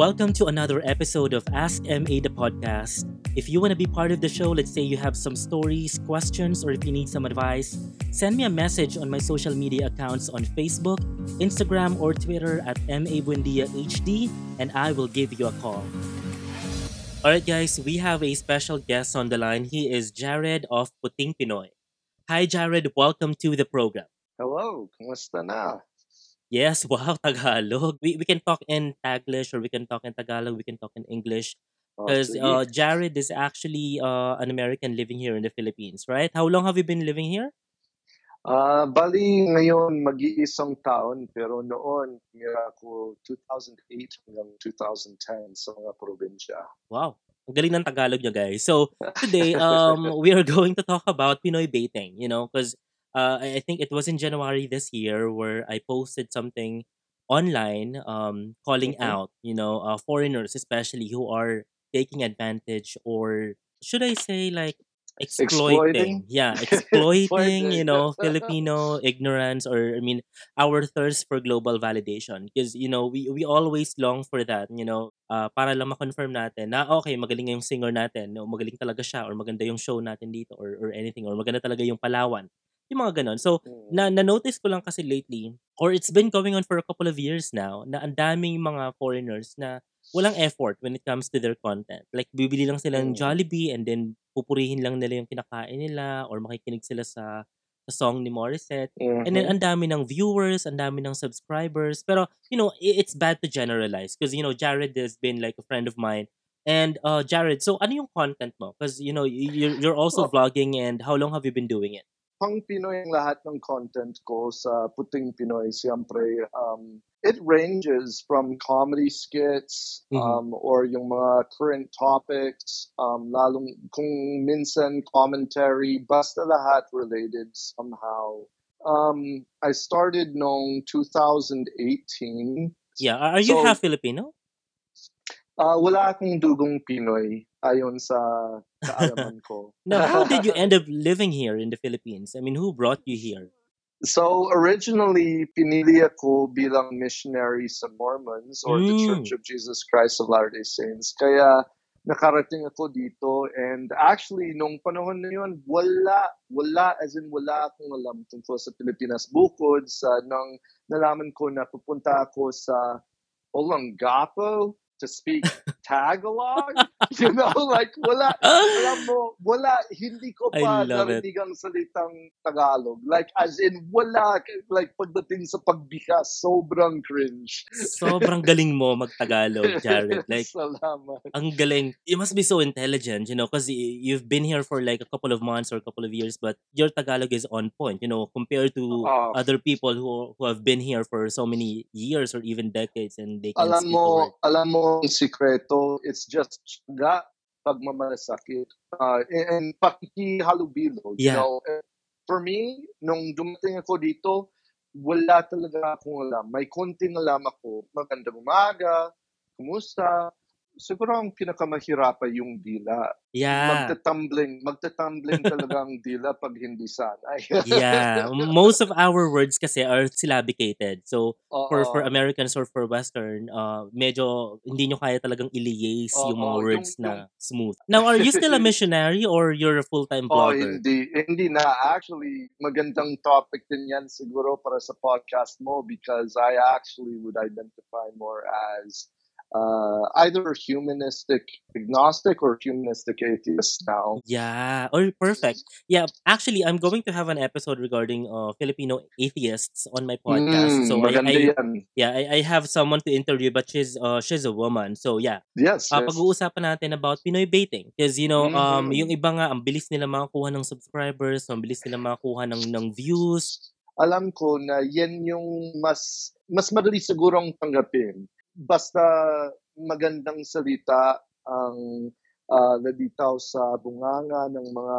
Welcome to another episode of Ask MA the podcast. If you want to be part of the show, let's say you have some stories, questions, or if you need some advice, send me a message on my social media accounts on Facebook, Instagram, or Twitter at MA Buendia HD, and I will give you a call. Alright, guys, we have a special guest on the line. He is Jared of Puting Pinoy. Hi, Jared. Welcome to the program. Hello, kumusta na? Yes, wow, Tagalog. We, we can talk in Taglish or we can talk in Tagalog, we can talk in English. Oh, Because sige. uh, Jared is actually uh, an American living here in the Philippines, right? How long have you been living here? Ah, bali ngayon mag-iisang taon pero noon mira ko 2008 hanggang 2010 sa mga probinsya. Wow. Ang galing ng Tagalog nyo, guys. So, today, um, we are going to talk about Pinoy baiting, you know, because uh, I think it was in January this year where I posted something online um, calling Mhm. out, you know, uh, foreigners especially who are taking advantage or should I say like exploiting? Exploiting? Yeah, exploiting, you know, Filipino ignorance or I mean our thirst for global validation because you know we we always long for that you know uh, para lang ma-confirm natin na okay magaling yung singer natin no magaling talaga siya or maganda yung show natin dito or or anything or maganda talaga yung Palawan yung mga ganon so Mm. na na-notice ko lang kasi lately or it's been going on for a couple of years now na ang daming mga foreigners na walang effort when it comes to their content. Like, bibili lang sila ng Mm. Jollibee and then pupurihin lang nila yung kinakain nila or makikinig sila sa, sa song ni Morissette. And then, Mhm. ang dami ng viewers, ang dami ng subscribers. Pero, you know, it's bad to generalize because, you know, Jared has been like a friend of mine. And, uh, Jared, so ano yung content mo? Because, you know, you're, you're also Well, vlogging and how long have you been doing it? Pang Pinoy ang lahat ng content ko sa Puting Pinoy, siyempre, um, it ranges from comedy skits Mhm. um, or yung mga current topics, um, lalong kung minsan commentary, basta lahat related somehow. Um, I started noong 2018. Yeah, are are you So, half Filipino? Uh, wala akong dugong Pinoy ayon sa kaalaman ko. No, how did you end up living here in the Philippines? I mean, who brought you here? So originally, pinili ako bilang missionary sa Mormons or the Church Mm. of Jesus Christ of Latter-day Saints. Kaya nakarating ako dito and actually nung panahon na yun, wala, wala, as in wala akong alam tungkol sa Pilipinas. Bukod sa nang nalaman ko na pupunta ako sa Olongapo to speak Tagalog. you know, like wala, alam mo, wala, hindi ko pa narinig ang salitang Tagalog. Like, as in, wala, like, pagdating sa pagbikas, sobrang cringe. Sobrang galing mo mag-Tagalog, Jared. Like, Salamat. ang galing. You must be so intelligent, you know, because you've been here for like a couple of months or a couple of years, but your Tagalog is on point, you know, compared to Oh, other people who who have been here for so many years or even decades and they can't alam mo, alam mo, ang sikreto, it's just tiyaga, pagmamalasakit, uh, and pakikihalubilo. You Yeah. know, Eh, for me, nung dumating ako dito, wala talaga akong alam. May konting alam ako. Magandang umaga, kumusta? Siguro ang pinakamahirapan yung dila. Yeah. Magtatumbling, magtatumbling talaga ang dila pag hindi sanay. Yeah. Most of our words kasi are syllabicated. So, for for Oo. Americans or for Western, uh, medyo hindi nyo kaya talagang iliase yung mga words yung, yung, na smooth. Now, are you still a missionary or you're a full-time Oh, vlogger? hindi. Hindi na. Actually, magandang topic din yan siguro para sa podcast mo because I actually would identify more as uh, either humanistic agnostic or humanistic atheist now. Yeah, or perfect. Yeah, actually, I'm going to have an episode regarding uh, Filipino atheists on my podcast. Mm, So I, I yeah, I, I have someone to interview, but she's uh she's a woman. So yeah, Yes, uh, yes. pag-uusapan natin about Pinoy baiting. Because, you know, um, yung Mhm. iba nga, ang bilis nila makakuha ng subscribers, ang bilis nila makakuha ng, ng views. Alam ko na yan yung mas mas madali sigurong tanggapin. Basta magandang salita ang ah, nalitaw sa bunganga ng mga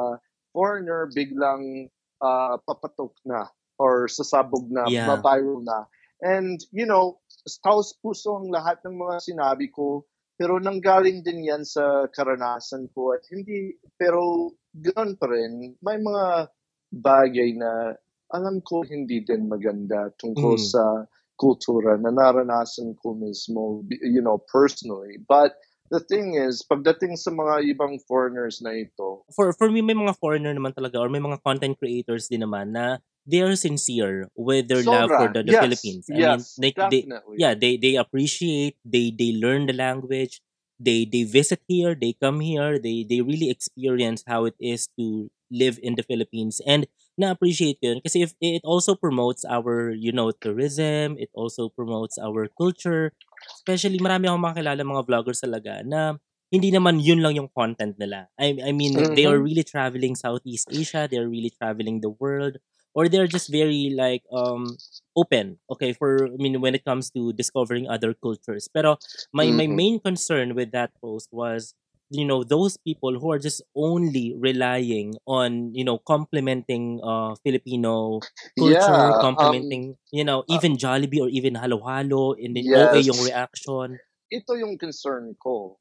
foreigner, biglang ah, papatok na or sasabog na, Yeah. viral na. And, you know, taos puso ang lahat ng mga sinabi ko, pero nanggaling din yan sa karanasan ko at hindi, pero ganoon pa rin, may mga bagay na alam ko hindi din maganda tungkol Mm. sa kultura na naranasan ko mismo, you know, personally. But the thing is, pagdating sa mga ibang foreigners na ito, For for me may mga foreigner naman talaga or may mga content creators din naman na they are sincere with their love for the, the yes, Philippines. I mean, yes, they definitely. yeah, they they appreciate, they they learn the language, they they visit here, they come here, they they really experience how it is to live in the Philippines and na-appreciate ko yun kasi if, it also promotes our you know tourism, it also promotes our culture. Especially marami akong makilala mga vloggers talaga na hindi naman yun lang yung content nila. I I mean they are Mhm. really traveling Southeast Asia, they are really traveling the world or they're just very like um open okay for I mean when it comes to discovering other cultures. Pero my my Mhm. main concern with that post was you know those people who are just only relying on you know complementing uh Filipino culture, Yeah, um, complementing you know uh, even Jollibee or even halo-halo and then OA yung yes. reaction. Ito yung concern ko.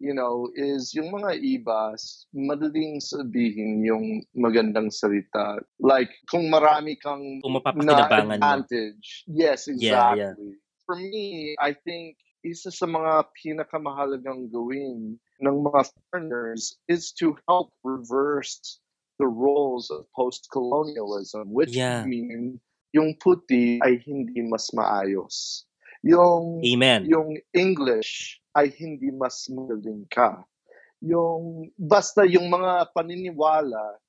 You know, is yung mga ibas, madaling sabihin yung magandang salita. Like, kung marami kang Kung na advantage. Yes, Yeah, yeah. exactly. For me, I think isa sa mga pinakamahalagang gawin ng mga foreigners is to help reverse the roles of post-colonialism, which Yeah. mean yung puti ay hindi mas maayos. Yung Amen. yung English ay hindi mas magaling ka. Yung basta yung mga paniniwala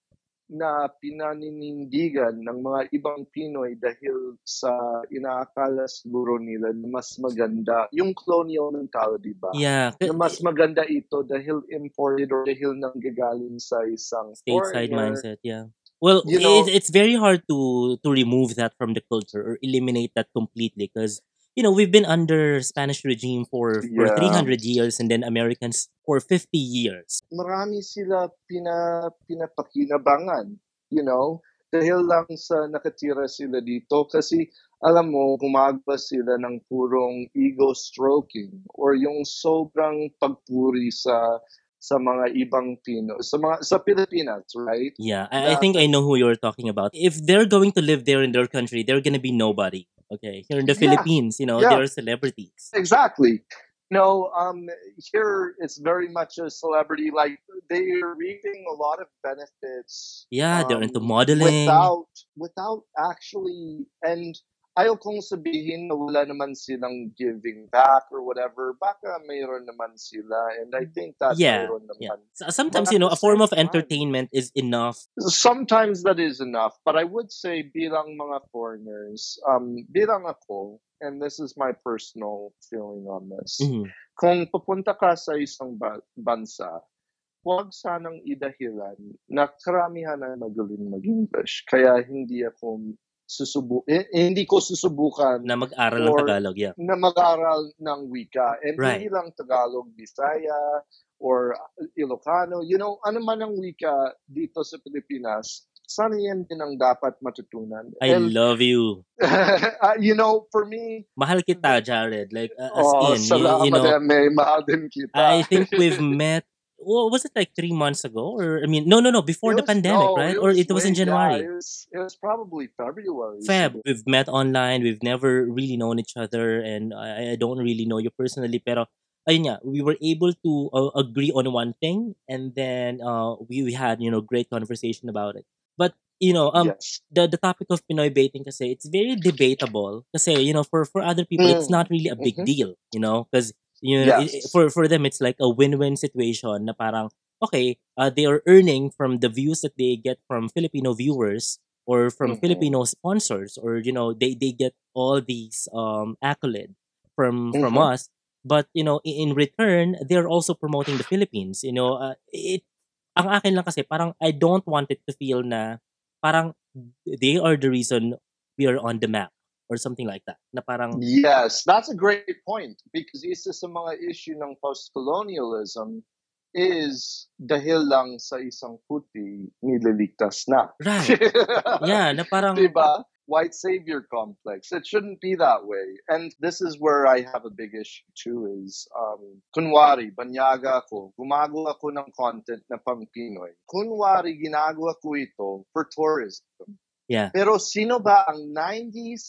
na pinaninindigan ng mga ibang Pinoy dahil sa inaakala siguro nila na mas maganda yung colonial mentality ba? Yeah, Na mas maganda ito dahil imported or dahil nanggagaling sa isang stateside foreigner. mindset, yeah. Well, You know, it, it's very hard to to remove that from the culture or eliminate that completely because you know we've been under Spanish regime for for yeah. 300 years and then Americans for 50 years. marami sila pina, pinapakinabangan, you know, dahil lang sa nakatira sila dito kasi alam mo, gumagawa sila ng purong ego stroking or yung sobrang pagpuri sa sa mga ibang Pino, sa mga sa Pilipinas, right? Yeah, I, I think I know who you're talking about. If they're going to live there in their country, they're gonna be nobody. Okay, here in the yeah, Philippines, you know, yeah, they're celebrities. exactly. No, um, here it's very much a celebrity. Like they're reaping a lot of benefits Yeah, they're into um, modeling. without without actually and ayaw kong sabihin na wala naman silang giving back or whatever. Baka mayroon naman sila and I think that Yeah, mayroon yeah. naman. But sometimes, at you know, a form of time, entertainment is enough. sometimes that is enough. But I would say bilang mga foreigners, um, bilang ako, and this is my personal feeling on this, Mhm. kung pupunta ka sa isang ba- bansa, huwag sanang idahilan na karamihan ay magaling mag-English. Kaya hindi ako susubu eh, eh, hindi ko susubukan Na mag-aral ng Tagalog, yeah. na mag-aral ng wika. And Right. hindi lang Tagalog, Bisaya, or Ilocano. You know, ano man ang wika dito sa Pilipinas, sana yan din ang dapat matutunan. I And, love you. uh, you know, for me, Mahal kita, Jared. Like, uh, as oh, in, you, you know, eh, may mahal din kita. I think we've met. Well, was it like three months ago, or I mean, no, no, no, before the pandemic, no, right? it Or it was in way yeah, January. it was it was probably February. Feb, we've met online. We've never really known each other, and I, I don't really know you personally. Pero ayun nga, we were able to uh, agree on one thing, and then uh, we, we had you know great conversation about it. But you know, um, Yes. the the topic of Pinoy baiting kasi it's very debatable kasi you know for for other people it's Mm. not really a big Mhm. deal, you know, because you know it, it- for for them it's like a win-win situation na parang okay, uh, they are earning from the views that they get from Filipino viewers or from Mhm. Filipino sponsors or you know they they get all these um accolade from from Mhm. us but you know i- in return they're also promoting the Philippines you know uh, it ang akin lang kasi parang I don't want it to feel na parang they are the reason we are on the map or something like that na parang Yes, that's a great point because isa sa mga issue ng post-colonialism is dahil lang sa isang puti nililigtas na. right yeah na parang Diba? White savior complex. It shouldn't be that way. And this is where I have a big issue too is, um, kunwari, banyaga ako, gumagawa ako ng content na pang Pinoy. Kunwari, ginagawa ko ito for tourism. Yeah Pero sino ba ang 97%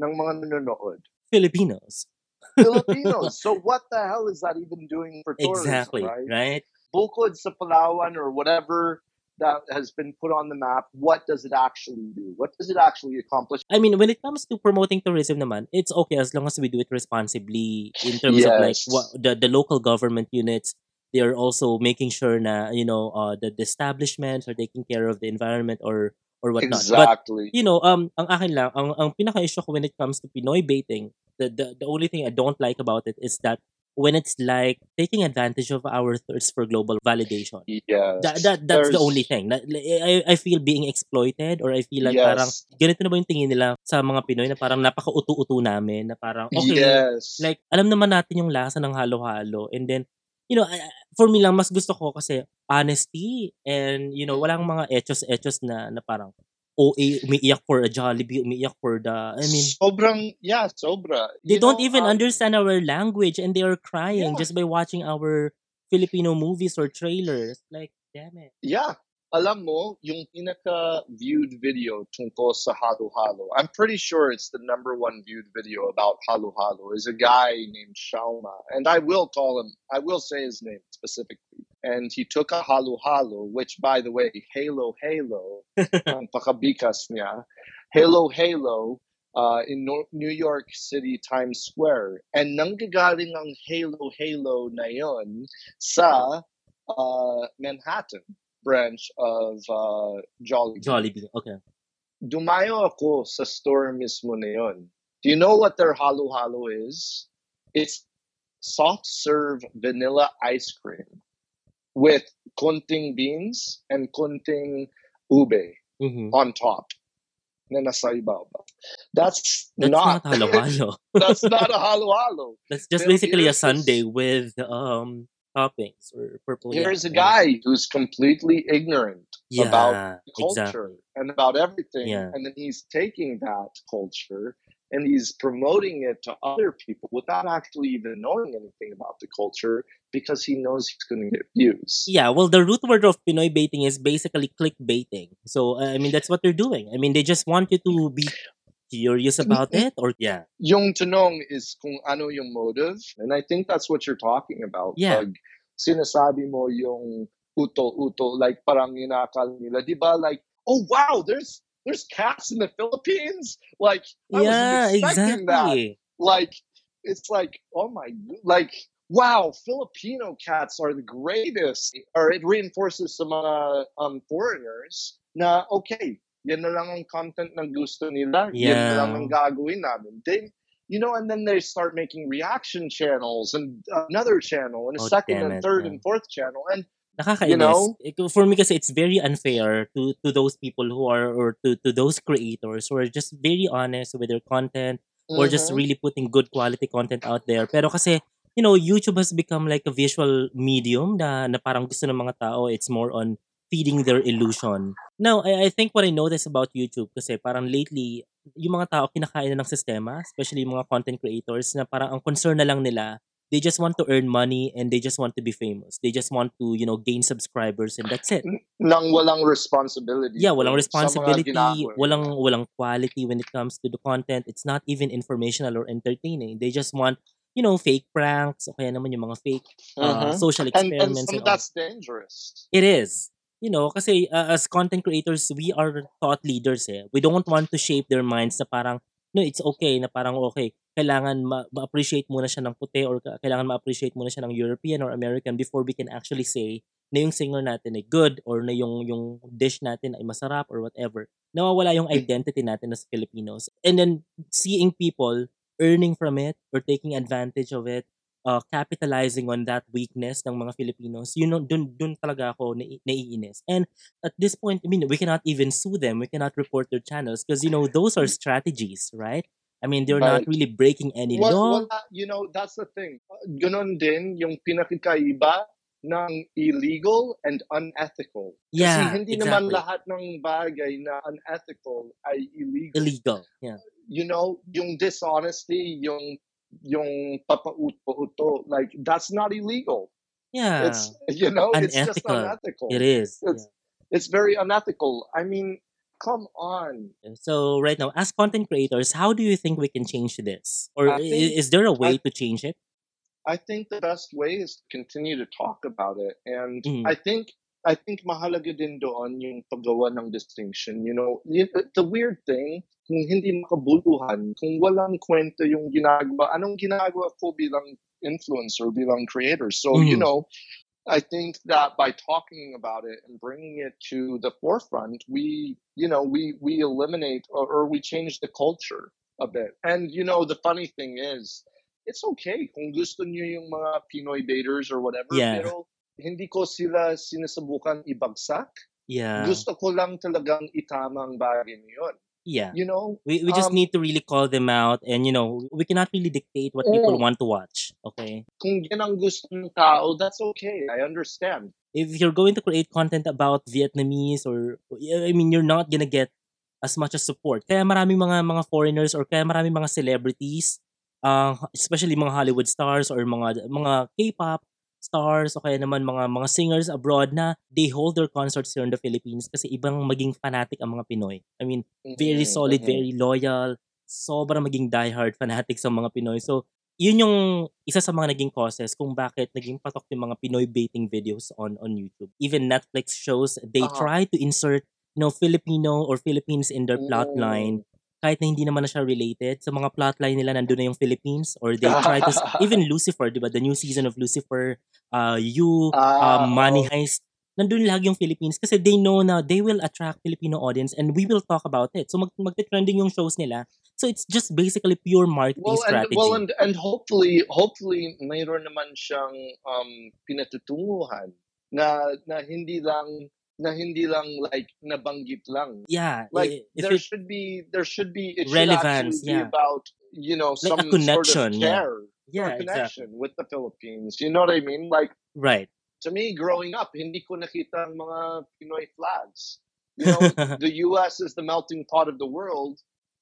ng mga nanonood? Filipinos. Filipinos. so what the hell is that even doing for tourism, Exactly, right? right? Bukod sa Palawan or whatever that has been put on the map, what does it actually do? What does it actually accomplish? I mean, when it comes to promoting tourism naman, it's okay as long as we do it responsibly in terms of like what the, the local government units, they are also making sure na, you know, uh, the, the establishments are taking care of the environment or or whatnot. But Exactly. you know, um, ang akin lang, ang, ang pinaka-issue ko when it comes to Pinoy baiting, the, the, the only thing I don't like about it is that when it's like taking advantage of our thirst for global validation. Yes. That, that that's the There's- only thing. I, I feel being exploited or I feel like parang yes. ganito na ba yung tingin nila sa mga Pinoy na parang napaka-utu-utu namin na parang okay, Yes. like alam naman natin yung lasa ng halo-halo and then you know, I- for me lang mas gusto ko kasi honesty and you know, walang mga etos-etos na na parang OA, umiiyak for a Jollibee, umiiyak for the, I mean, sobrang, yeah, sobra. they You don't know, even um, understand our language and they are crying Yeah. just by watching our Filipino movies or trailers. Like, damn it. Yeah. Alam mo, yung pinaka-viewed video tungkol sa Halo Halo, I'm pretty sure it's the number one viewed video about Halo Halo, is a guy named Shauma. And I will call him, I will say his name specifically. And he took a Halo Halo, which, by the way, Halo Halo, ang pakabikas niya, Halo Halo, uh, in Nor- New York City Times Square. And nanggagaling ang Halo Halo na yon sa uh, Manhattan branch of uh, Jollibee. Jollibee. Okay. Dumayo ako sa store mismo na yon. Do you know what their halo halo is? It's soft serve vanilla ice cream with kunting beans and kunting ube hmm on top. Na nasa. That's, That's not, not halo-halo. that's not a halo halo. That's just Pero basically a sundae with um toppings or purple. Here's a guy who's completely ignorant Yeah, about exactly. culture and about everything. Yeah. And then he's taking that culture and he's promoting it to other people without actually even knowing anything about the culture because he knows he's going to get views. Yeah, well, the root word of Pinoy baiting is basically clickbaiting. So, uh, I mean, that's what they're doing. I mean, they just want you to be curious about it or, yeah. Yung tanong is kung ano yung motive. And I think that's what you're talking about. Yeah. Pag sinasabi mo yung uto-uto, like parang inakal nila. Di ba? Like, oh wow, there's there's cats in the Philippines? Like, I yeah, wasn't that. exactly. like it's like oh my like wow filipino cats are the greatest or it reinforces some uh, um foreigners na okay yan na lang ang content na gusto nila yan na Yeah. lang ang gagawin namin they you know and then they start making reaction channels and another channel and a Oh, second and it, third yeah. and fourth channel and Nakakainis. You know? Eh, For me kasi it's very unfair to to those people who are or to to those creators who are just very honest with their content or just Mhm. really putting good quality content out there. Pero kasi you know, YouTube has become like a visual medium na, na parang gusto ng mga tao. It's more on feeding their illusion. Now, I, I think what I noticed about YouTube kasi parang lately, yung mga tao kinakain na ng sistema, especially yung mga content creators, na parang ang concern na lang nila, they just want to earn money and they just want to be famous. They just want to, you know, gain subscribers and that's it. nang walang responsibility Yeah, walang responsibility, walang walang quality when it comes to the content. It's not even informational or entertaining. They just want, you know, fake pranks o kaya naman yung mga fake uh, Mhm. social and, and experiments and of all. that's dangerous It is. You know, kasi uh, as content creators, we are thought leaders eh. We don't want to shape their minds na parang, no, it's okay, na parang okay, kailangan ma- ma-appreciate muna siya ng puti or ka- kailangan ma-appreciate muna siya ng European or American before we can actually say na yung singer natin ay good or na yung, yung dish natin ay masarap or whatever. Nawawala yung identity natin as Filipinos. And then, seeing people earning from it or taking advantage of it uh, capitalizing on that weakness ng mga Filipinos, yun know, dun, dun talaga ako nai- naiinis. And at this point, I mean, we cannot even sue them. We cannot report their channels because, you know, those are strategies, right? I mean, they're not Right. really breaking any What, law. what, you know, that's the thing. Uh, Ganon din yung pinakikaiba ng illegal and unethical. Kasi Yeah, hindi naman exactly. lahat ng bagay na unethical ay illegal. Illegal. Yeah. You know, yung dishonesty, yung yung papauto-uto, like that's not illegal. Yeah. It's you know, it's just Unethical. unethical. it is. It's it's very unethical. I mean, come on. So right now, as content creators, how do you think we can change this? Or think is there a way I to change it? I think the best way is to continue to talk about it. And Mhm. I think I think mahalaga din doon yung paggawa ng distinction. You know, the weird thing, kung hindi makabuluhan, kung walang kwento yung ginagawa, anong ginagawa ko bilang influencer, bilang creator? So, you Mhm. know, I think that by talking about it and bringing it to the forefront, we, you know, we we eliminate or, or we change the culture a bit. And you know, the funny thing is, it's okay kung gusto niyo yung mga Pinoy baiters or whatever, Yeah. pero hindi ko sila sinasubukan ibagsak. Yeah. Gusto ko lang talagang itama ang bagay na yun. Yeah. You know? We, we just Um, need to really call them out and you know, we cannot really dictate what people Mm. want to watch. Okay? Kung yan ang gusto ng tao, that's okay. I understand. If you're going to create content about Vietnamese or I mean you're not gonna get as much as support. Kaya maraming mga mga foreigners or kaya maraming mga celebrities, uh, especially mga Hollywood stars or mga mga K-pop stars o kaya naman mga mga singers abroad na they hold their concerts here in the Philippines kasi ibang maging fanatic ang mga Pinoy. I mean, very Mhm, solid, mhm. very loyal, sobrang maging diehard fanatic sa mga Pinoy. So, yun yung isa sa mga naging causes kung bakit naging patok yung mga Pinoy baiting videos on on YouTube. Even Netflix shows, they Uh-huh. try to insert you know, Filipino or Philippines in their plotline Mm. Kahit na hindi naman na siya related. Sa mga plotline nila, nandun na yung Philippines or they try to, even Lucifer, di ba? The new season of Lucifer, uh, You, Ah, um, Money. Heist, nandun lagi yung Philippines kasi they know na they will attract Filipino audience and we will talk about it. So mag magte-trending yung shows nila. So it's just basically pure marketing Well, and strategy. well, and and hopefully, hopefully, mayroon naman siyang um pinatutunguhan na na hindi lang na hindi lang like nabanggit lang. yeah, Like if there it, should be there should be it Relevance, should actually be yeah. about you know Like a some connection, sort of yeah. care yeah, exactly. connection with the Philippines. You know what I mean? Like Right. to me, growing up, hindi ko nakita ang mga Pinoy flags. You know, the U.S. is the melting pot of the world,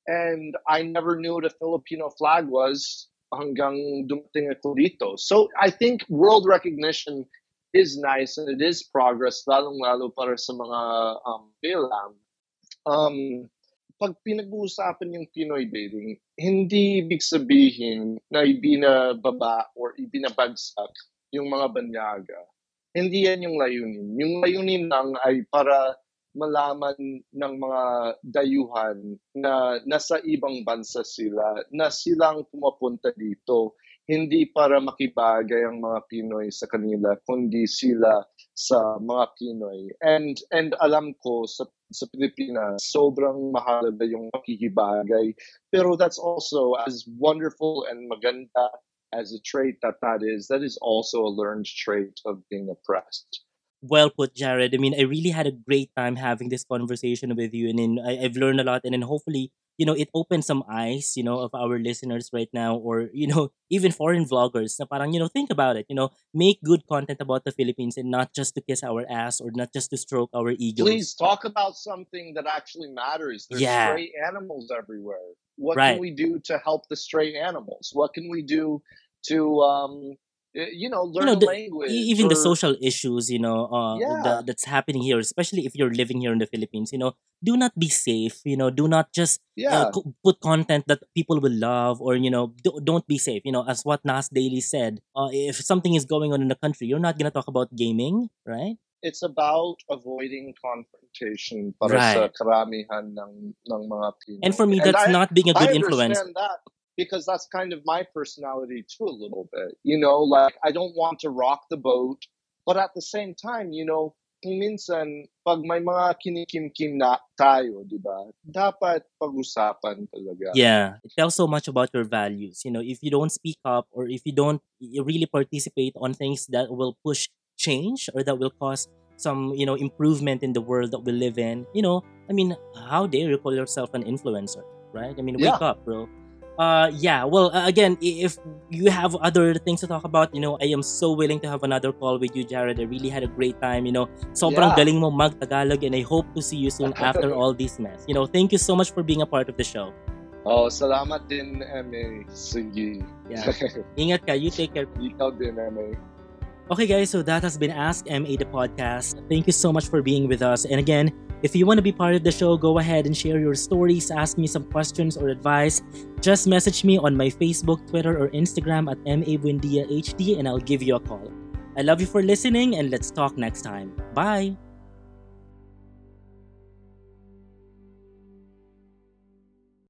and I never knew what a Filipino flag was hanggang dumating ako dito. So I think world recognition is nice and it is progress, lalong-lalo para sa mga um, bilang. Um, pag pinag-uusapan yung Pinoy baiting, hindi ibig sabihin na ibinababa or ibinabagsak yung mga banyaga. Hindi yan yung layunin. Yung layunin lang ay para malaman ng mga dayuhan na nasa ibang bansa sila, na silang pumapunta dito, hindi para makibagay ang mga Pinoy sa kanila, kundi sila sa mga Pinoy. And and alam ko sa sa Pilipinas, sobrang mahalaga yung makikibagay. Pero that's also as wonderful and maganda as a trait that that is, that is also a learned trait of being oppressed. Well put, Jared. I mean, I really had a great time having this conversation with you, and then I, I've learned a lot, and then hopefully, you know, it opens some eyes, you know, of our listeners right now, or you know, even foreign vloggers. Na parang, you know, think about it. You know, make good content about the Philippines, and not just to kiss our ass or not just to stroke our egos. Please talk about something that actually matters. There's Yeah. stray animals everywhere. What Right. can we do to help the stray animals? What can we do to, um, you know, learn know, the- language? Even the social issues you know uh Yeah. that, that's happening here especially if you're living here in the philippines you know do not be safe you know do not just uh, Yeah. co- put content that people will love or you know do, don't be safe you know as what nas daily said uh, if something is going on in the country you're not gonna talk about gaming right it's about avoiding confrontation para sa karamihan ng, ng mga Pinoy. and for me that's I, not being a good I influence that because that's kind of my personality too a little bit. You know, like I don't want to rock the boat, but at the same time, you know, minsan pag may mga kinikimkim na tayo, di ba? Dapat pag-usapan talaga. yeah it tells so much about your values you know if you don't speak up or if you don't really participate on things that will push change or that will cause some you know improvement in the world that we live in you know i mean how dare you call yourself an influencer right i mean wake Yeah. up bro uh yeah well uh, again if you have other things to talk about you know i am so willing to have another call with you jared i really had a great time you know sobrang Yeah. galing mo mag tagalog and i hope to see you soon after all this mess you know thank you so much for being a part of the show Oh, salamat din, MA. Sige. Yeah. Ingat ka. You take care. Ikaw din, MA. Okay, guys. So that has been Ask MA the podcast. Thank you so much for being with us. And again, If you want to be part of the show, go ahead and share your stories, ask me some questions or advice. Just message me on my Facebook, Twitter, or Instagram at MA and I'll give you a call. I love you for listening and let's talk next time. Bye!